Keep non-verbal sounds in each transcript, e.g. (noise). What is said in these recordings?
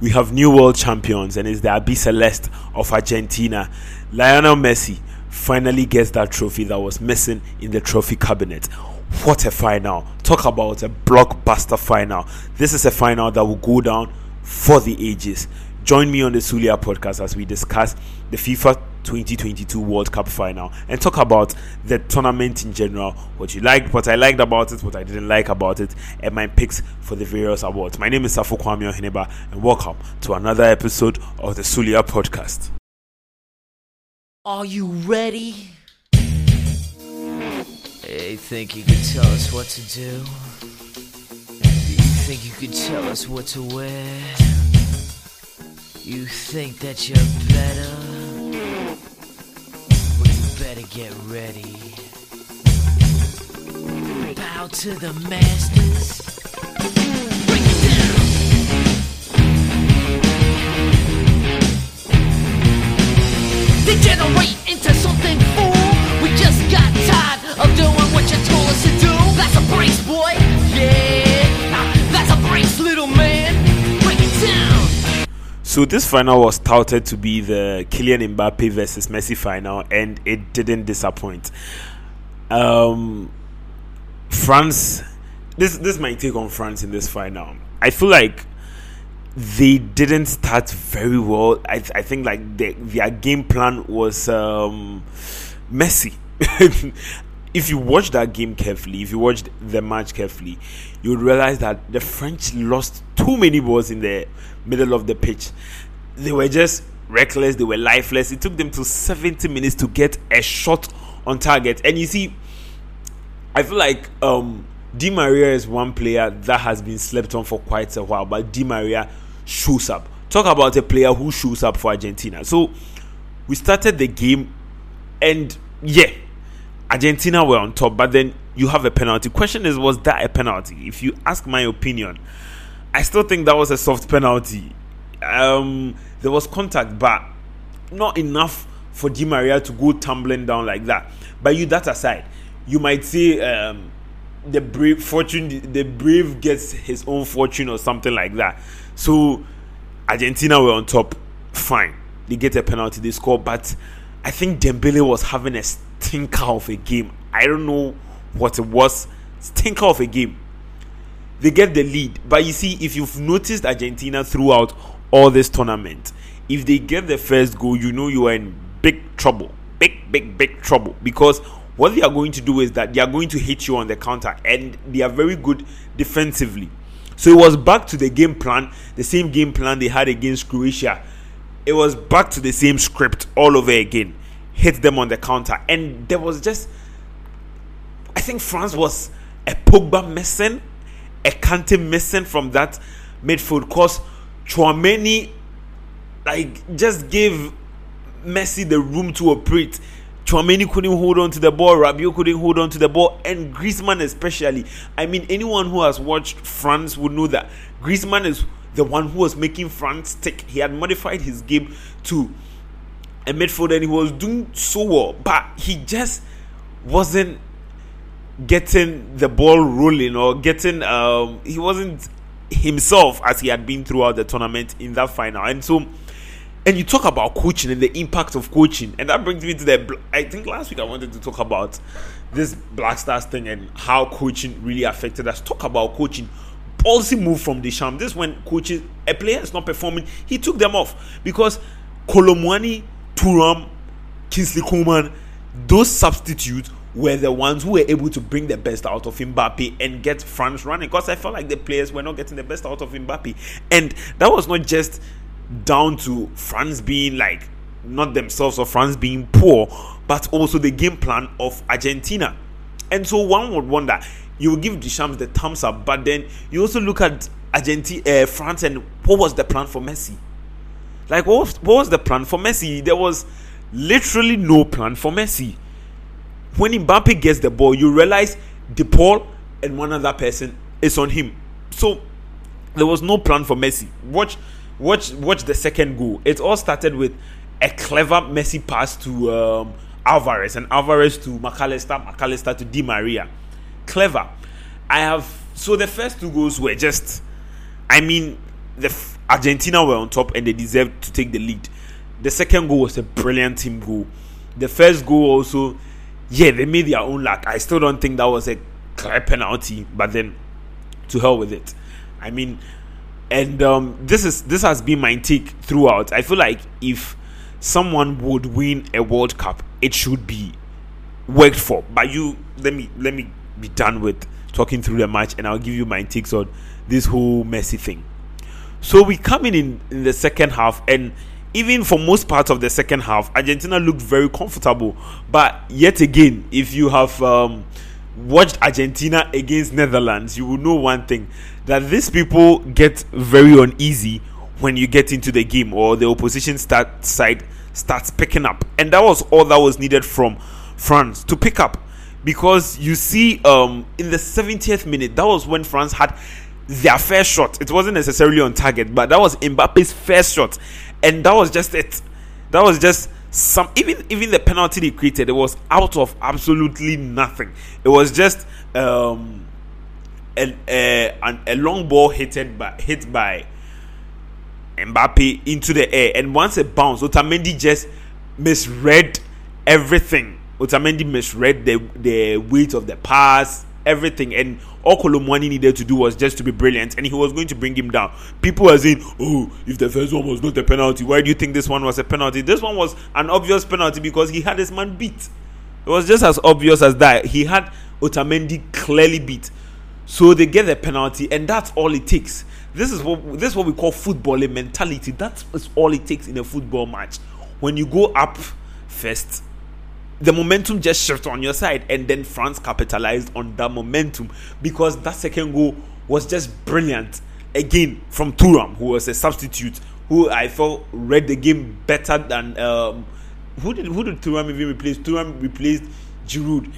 we have new world champions, and it's the Albiceleste of Argentina. Lionel Messi finally gets that trophy that was missing in the trophy cabinet. What a final! Talk about a blockbuster final. This is a final that will go down for the ages. Join me on the Sulia podcast as we discuss the FIFA 2022 World Cup final and talk about the tournament in general, what you liked, what I liked about it, what I didn't like about it, and my picks for the various awards. My name is Safo Kwame Oheneba, and welcome to another episode of the Sulia podcast. Are you ready? Hey, think you could tell us what to do? Do you think you could tell us what to wear? You think that you're better? Get ready. Bow to the masters. Break it down. Degenerate So this final was touted to be the Kylian Mbappe versus Messi final, and it didn't disappoint. Um, France, this this is my take on France in this final. I feel like they didn't start very well. I, I think like the, their game plan was um, messy. (laughs) if you watch that game carefully, if you watched the match carefully, you would realize that the French lost too many balls in the middle of the pitch. They were just reckless, they were lifeless. It took them to 70 minutes to get a shot on target. And you see, I feel like um, Di Maria is one player that has been slept on for quite a while, but Di Maria shows up. Talk about a player who shows up for Argentina. So we started the game, and yeah, Argentina were on top, but then you have a penalty. Question is, was that a penalty? If you ask my opinion, I still think that was a soft penalty. Um, there was contact, but not enough for Di Maria to go tumbling down like that. But you that aside, you might say um, the brave fortune, the brave gets his own fortune or something like that. So Argentina were on top, fine. They get a penalty, they score, but I think Dembele was having a stinker of a game. I don't know what it was, stinker of a game they get the lead. But you see, if you've noticed Argentina throughout all this tournament, if they get the first goal, you know you are in big trouble. Big, big, big trouble. Because what they are going to do is that they are going to hit you on the counter, and they are very good defensively. So it was back to the game plan, the same game plan they had against Croatia. It was back to the same script all over again. Hit them on the counter. And there was just I think France was a Pogba missing, a Kante missing from that midfield because Tchouameni like just gave Messi the room to operate. Tchouameni couldn't hold on to the ball, Rabiot couldn't hold on to the ball, and Griezmann especially. I mean, anyone who has watched France would know that Griezmann is the one who was making France tick. He had modified his game to a midfield and he was doing so well, but he just wasn't getting the ball rolling or getting um he wasn't himself as he had been throughout the tournament in that final. And so and you talk about coaching and the impact of coaching and that brings me to the i think last week i wanted to talk about this black stars thing and how coaching really affected us. Talk about coaching. Policy move from the Deschamps. This when coaches a player is not performing, he took them off. Because Kolomwani, Thuram, Kingsley Coman, those substitutes were the ones who were able to bring the best out of Mbappe and get France running. Because I felt like the players were not getting the best out of Mbappe, and that was not just down to France being like not themselves or France being poor, but also the game plan of Argentina. And so one would wonder, you give Deschamps the thumbs up, but then you also look at Argentina, uh, France, and what was the plan for Messi? Like, what was, what was the plan for Messi? There was literally no plan for Messi. When Mbappe gets the ball, you realize De Paul and one other person is on him. So there was no plan for Messi. Watch, watch, watch the second goal. It all started with a clever Messi pass to um, Alvarez and Alvarez to Mac Allister, McAllister to Di Maria. Clever. I have so the first two goals were just, I mean, the f- Argentina were on top and they deserved to take the lead. The second goal was a brilliant team goal. The first goal also, yeah, they made their own luck. I still don't think that was a clear penalty, but then to hell with it. I mean, and um, this is this has been my take throughout. I feel like if someone would win a World Cup, it should be worked for. But you, let me let me be done with talking through the match, and I'll give you my takes on this whole messy thing. So we come in, in in the second half, and even for most parts of the second half, Argentina looked very comfortable. But yet again, if you have um, watched Argentina against Netherlands, you will know one thing that these people get very uneasy when you get into the game or the opposition start side starts picking up. And that was all that was needed from France to pick up. Because you see, um, in the 70th minute, that was when France had their first shot. It wasn't necessarily on target, but that was Mbappe's first shot. And that was just it. That was just some even even the penalty they created, it was out of absolutely nothing. It was just um a, a, a long ball hit by hit by Mbappe into the air, and once it bounced, Otamendi just misread everything. Otamendi misread the the weight of the pass, everything, and all Kolo Muani needed to do was just to be brilliant, and he was going to bring him down. People were saying, "Oh, if the first one was not a penalty, why do you think this one was a penalty?" This one was an obvious penalty because he had his man beat. It was just as obvious as that. He had Otamendi clearly beat. So they get the penalty, and that's all it takes. This is what this is what we call footballing mentality. That is all it takes in a football match. When you go up first, the momentum just shifted on your side, and then France capitalized on that momentum because that second goal was just brilliant. Again from Thuram, who was a substitute, who I felt read the game better than um, who did who did Thuram even replace? Thuram replaced Giroud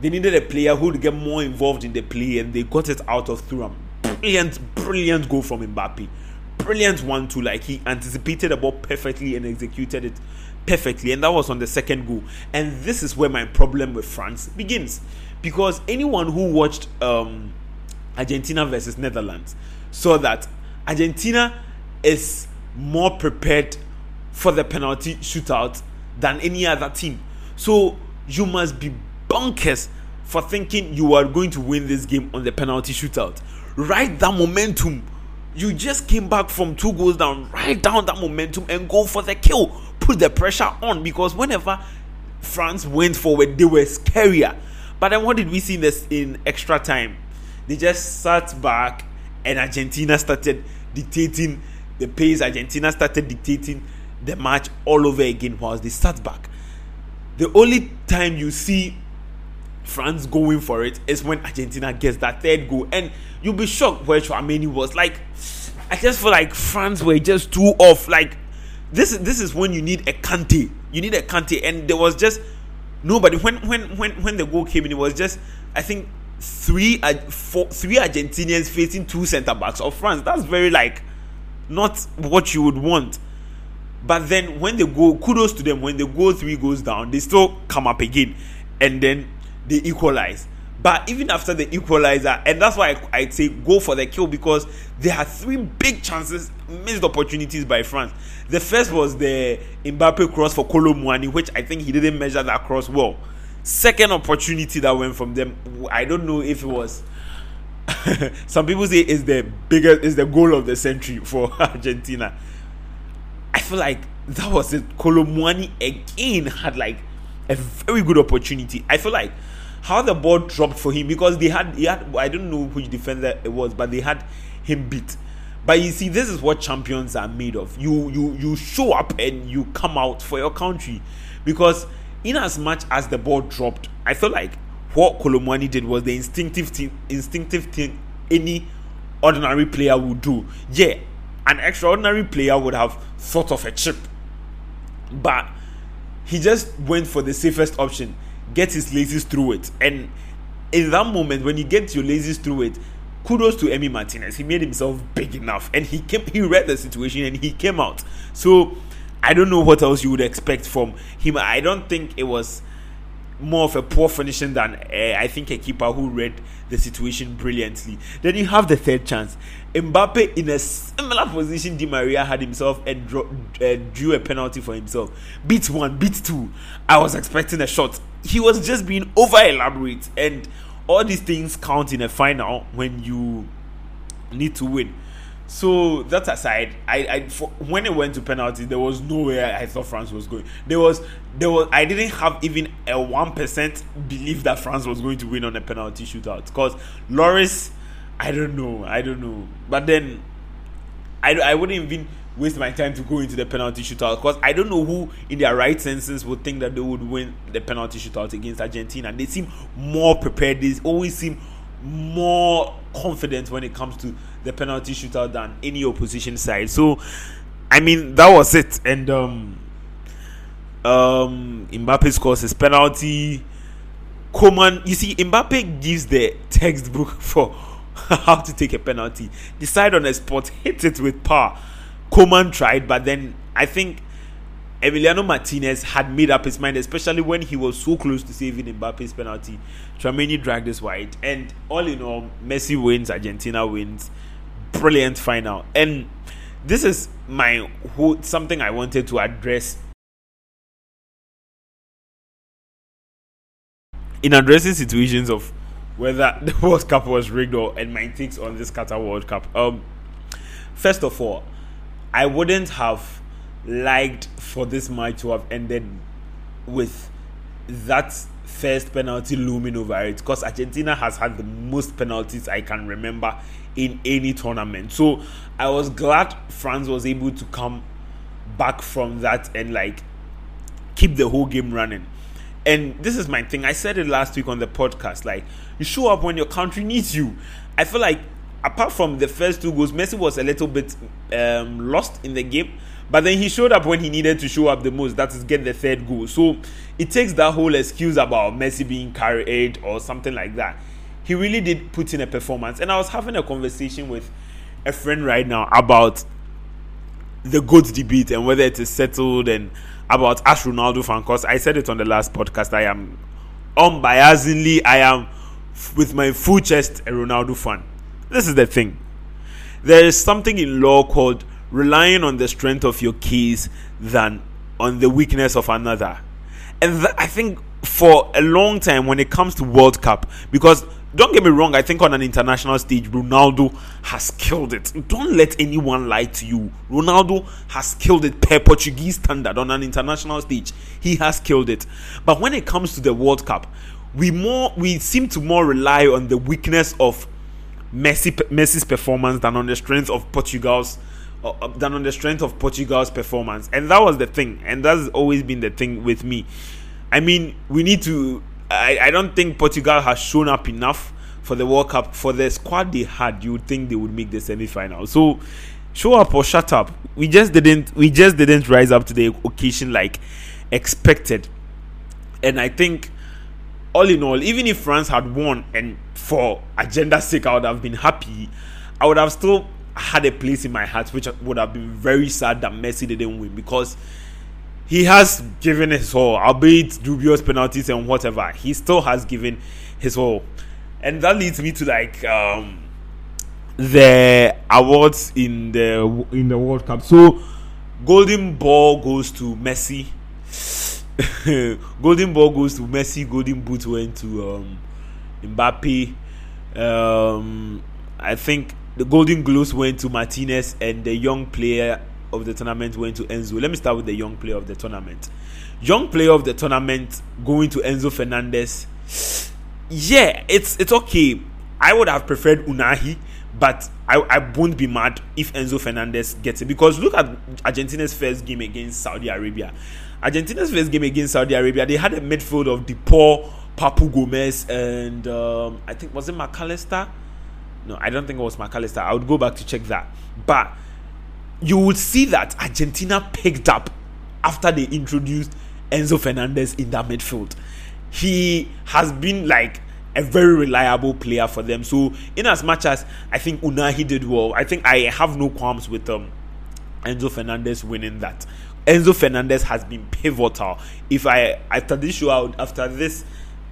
they needed a player who would get more involved in the play, and they got it out of Thuram. Brilliant, brilliant goal from Mbappe. Brilliant one too. Like he anticipated the ball perfectly and executed it perfectly, and that was on the second goal. And this is where my problem with France begins, because anyone who watched um, Argentina versus Netherlands saw that Argentina is more prepared for the penalty shootout than any other team. So you must be bonkers for thinking you are going to win this game on the penalty shootout. Right that momentum. You just came back from two goals down, right down that momentum and go for the kill. Put the pressure on because whenever France went forward, they were scarier. But then what did we see in this in extra time? They just sat back and Argentina started dictating the pace. Argentina started dictating the match all over again whilst they sat back. The only time you see France going for it is when Argentina gets that third goal, and you'll be shocked where Tchouameni was. Like, I just feel like France were just too off. Like, this is this is when you need a Kante. You need a Kante, and there was just nobody. When when when when the goal came in, it was just I think three uh, four, three Argentinians facing two centre backs of France. That's very like not what you would want. But then when they go, kudos to them. When the goal three goes down, they still come up again, and then they equalize. But even after the equalizer, uh, and that's why I, I say go for the kill because there are three big chances, missed opportunities by France. The first was the Mbappe cross for Kolo Muani, which I think he didn't measure that cross well. Second opportunity that went from them, I don't know if it was. (laughs) some people say is the biggest, is the goal of the century for (laughs) Argentina. I feel like that was it. Kolo Muani again had like a very good opportunity. I feel like how the ball dropped for him because they had he had I don't know which defender it was, but they had him beat. But you see, this is what champions are made of. You you you show up and you come out for your country. Because in as much as the ball dropped, I feel like what Kolo Muani did was the instinctive thing instinctive thing any ordinary player would do. Yeah, an extraordinary player would have thought of a chip. But he just went for the safest option get his laces through it. And in that moment, when you get your laces through it, kudos to Emi Martinez. He made himself big enough, and he came. He read the situation, and he came out. So I don't know what else you would expect from him. I don't think it was. More of a poor finishing than uh, I think a keeper who read the situation brilliantly. Then you have the third chance. Mbappe in a similar position, Di Maria had himself and drew, uh, drew a penalty for himself. Beat one, beat two. I was expecting a shot. He was just being over elaborate, and all these things count in a final when you need to win. So that aside, I, I for, when it went to penalty, there was no way I thought France was going. There was there was I didn't have even a one percent belief that France was going to win on a penalty shootout because Loris, I don't know, I don't know. But then, I I wouldn't even waste my time to go into the penalty shootout because I don't know who in their right senses would think that they would win the penalty shootout against Argentina. They seem more prepared. They always seem more confident when it comes to the penalty shootout than any opposition side. So, I mean, that was it. And um, um, Mbappe scores his penalty. Coman, you see, Mbappe gives the textbook (laughs) for how to take a penalty. Decide on a spot, hit it with power. Coman tried, but then I think Emiliano Martinez had made up his mind, especially when he was so close to saving Mbappe's penalty. Tchouameni dragged this wide, and all in all, Messi wins, Argentina wins. Brilliant final, and this is my whole something I wanted to address in addressing situations of whether (laughs) the World Cup was rigged or and my takes on this Qatar World Cup. Um, first of all, I wouldn't have liked for this match to have ended with that first penalty looming over it because Argentina has had the most penalties I can remember in any tournament. So I was glad France was able to come back from that and like keep the whole game running. And this is my thing. I said it last week on the podcast. Like, you show up when your country needs you. I feel like apart from the first two goals, Messi was a little bit um, lost in the game. But then he showed up when he needed to show up the most. That is get the third goal. So it takes that whole excuse about Messi being carried or something like that. He really did put in a performance. And I was having a conversation with a friend right now about the GOAT debate and whether it is settled and about Ash Ronaldo fan. Because I said it on the last podcast. I am unbiasedly, I am with my full chest a Ronaldo fan. This is the thing. There is something in law called relying on the strength of your keys than on the weakness of another. And th- I think for a long time when it comes to World Cup, because don't get me wrong, I think on an international stage, Ronaldo has killed it. Don't let anyone lie to you. Ronaldo has killed it per Portuguese standard on an international stage. He has killed it. But when it comes to the World Cup, we more we seem to more rely on the weakness of Messi Messi's performance than on the strength of Portugal's Uh, uh, than on the strength of Portugal's performance, and that was the thing, and that's always been the thing with me. I mean, we need to. I, I don't think Portugal has shown up enough for the World Cup. For the squad they had, you would think they would make the semi final. So, show up or shut up. We just didn't. We just didn't rise up to the occasion like expected, and I think all in all, even if France had won and for agenda's sake, I would have been happy. I would have still had a place in my heart, which would have been very sad that Messi didn't win because he has given his all, albeit dubious penalties and whatever. He still has given his all, and that leads me to like um, the awards in the in the World Cup. So, Golden Ball goes to Messi. (laughs) Golden Ball goes to Messi. Golden Boot went to um, Mbappe. Um, I think the Golden Gloves went to Martinez, and the young player of the tournament went to Enzo. Let me start with the young player of the tournament. Young player of the tournament going to Enzo Fernandez. Yeah, it's it's okay. I would have preferred Ounahi, but I, I won't be mad if Enzo Fernandez gets it because look at Argentina's first game against Saudi Arabia. Argentina's first game against Saudi Arabia, they had a midfield of De Paul, Papu Gomez, and um, I think was it Mac Allister? No, I don't think it was Mac Allister. I would go back to check that. But you would see that Argentina picked up after they introduced Enzo Fernandez in that midfield. He has been like a very reliable player for them. So, in as much as I think Unai did well, I think I have no qualms with um, Enzo Fernandez winning that. Enzo Fernandez has been pivotal. If I after this show out after this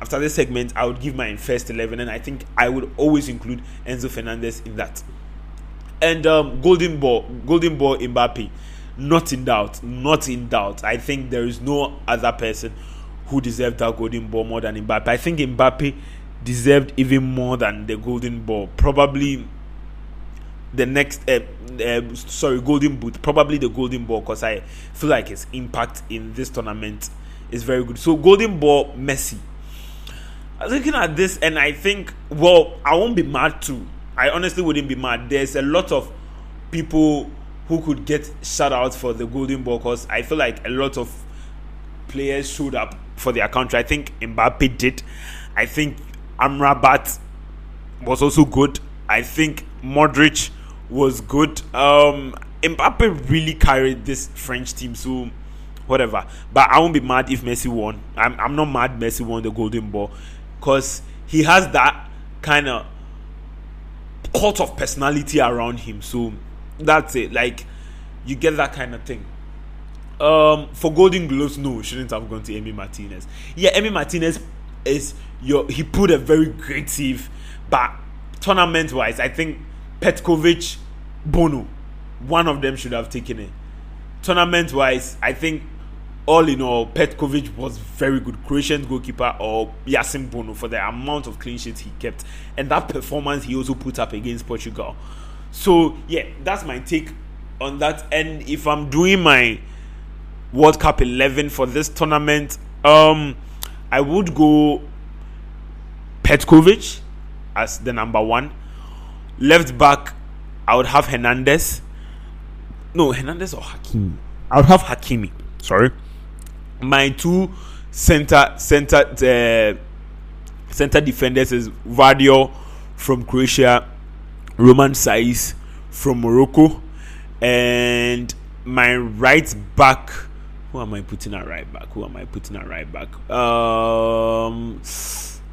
after this segment, I would give my first eleven, and I think I would always include Enzo Fernandez in that. And um, Golden Ball, Golden Ball Mbappe, not in doubt, not in doubt. I think there is no other person who deserved that Golden Ball more than Mbappe. I think Mbappe deserved even more than the Golden Ball. Probably the next uh, uh, sorry golden boot probably the golden ball because i feel like his impact in this tournament is very good so golden ball messi looking at this and i think well i won't be mad too i honestly wouldn't be mad there's a lot of people who could get shout out for the golden ball because i feel like a lot of players showed up for their country i think mbappe did i think amrabat was also good i think modric was good. Um, Mbappe really carried this French team, so whatever. But I won't be mad if Messi won. I'm, I'm not mad Messi won the Golden Ball because he has that kind of cult of personality around him. So that's it. Like you get that kind of thing. Um, for Golden Gloves, no, shouldn't have gone to Emi Martinez. Yeah, Emi Martinez is your he put a very great but tournament wise, I think Petkovic, Bono, one of them should have taken it. Tournament wise, I think all in all, Petkovic was very good. Croatian goalkeeper or Yasin Bono for the amount of clean sheets he kept and that performance he also put up against Portugal. So yeah, that's my take on that. And if I'm doing my World Cup 11 for this tournament, um, I would go Petkovic as the number one. Left back, I would have Hernandez. No, Hernandez or Hakimi. I would have Hakimi. Sorry. My two center center uh, center defenders is Vardiol from Croatia, Romain Saiss from Morocco, and my right back. Who am I putting at right back? Who am I putting at right back? Um,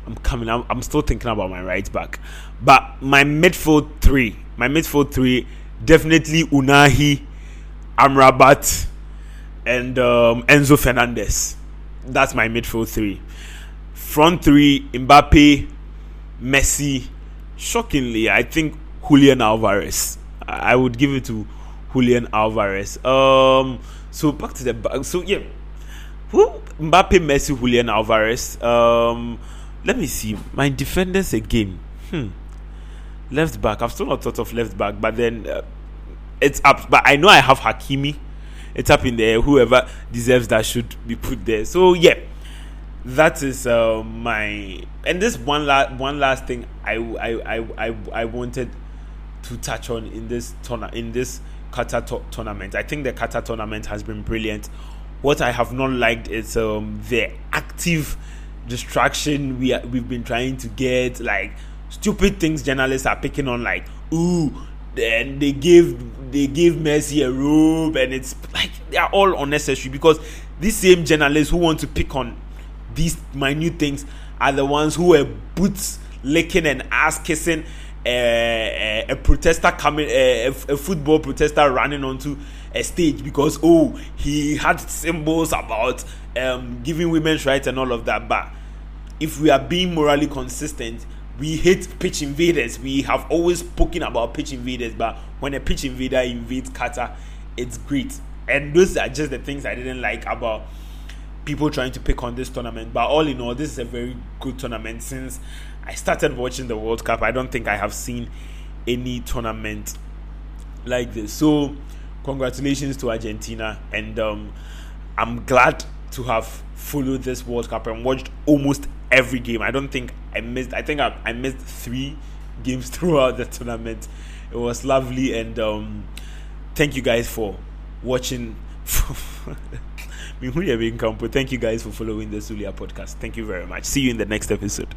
I'm coming. I'm, I'm still thinking about my right back. But my midfield three, my midfield three, definitely Ounahi, Amrabat, and um, Enzo Fernandez. That's my midfield three. Front three, Mbappe, Messi. Shockingly, I think Julian Alvarez. I would give it to Julian Alvarez. Um, so back to the back. So yeah, who Mbappe, Messi, Julian Alvarez. Um, let me see my defenders again. Hmm left back. I've still not thought of left back, but then uh, it's up. But I know I have Hakimi. It's up in there. Whoever deserves that should be put there. So yeah, that is uh, my. And this one last one last thing I I, I I I wanted to touch on in this tournament in this Qatar to- tournament. I think the Qatar tournament has been brilliant. What I have not liked is um, the active distraction we are, we've been trying to get like stupid things journalists are picking on like ooh then they give they gave Messi a robe and it's like they are all unnecessary because these same journalists who want to pick on these minute things are the ones who were boots licking and ass kissing a, a, a protester coming eh, a, a, football protester running onto a stage because oh he had symbols about um, giving women's rights and all of that. But if we are being morally consistent we hate pitch invaders. We have always spoken about pitch invaders, but when a pitch invader invades Qatar, it's great. And those are just the things I didn't like about people trying to pick on this tournament. But all in all, this is a very good tournament. Since I started watching the World Cup, I don't think I have seen any tournament like this. So, congratulations to Argentina, and um, I'm glad to have followed this World Cup and watched almost every game. I don't think I missed. I think I, I missed three (laughs) games throughout the tournament. It was lovely, and um, thank you guys for watching. (laughs) Thank you guys for following the Zulia podcast. Thank you very much. See you in the next episode.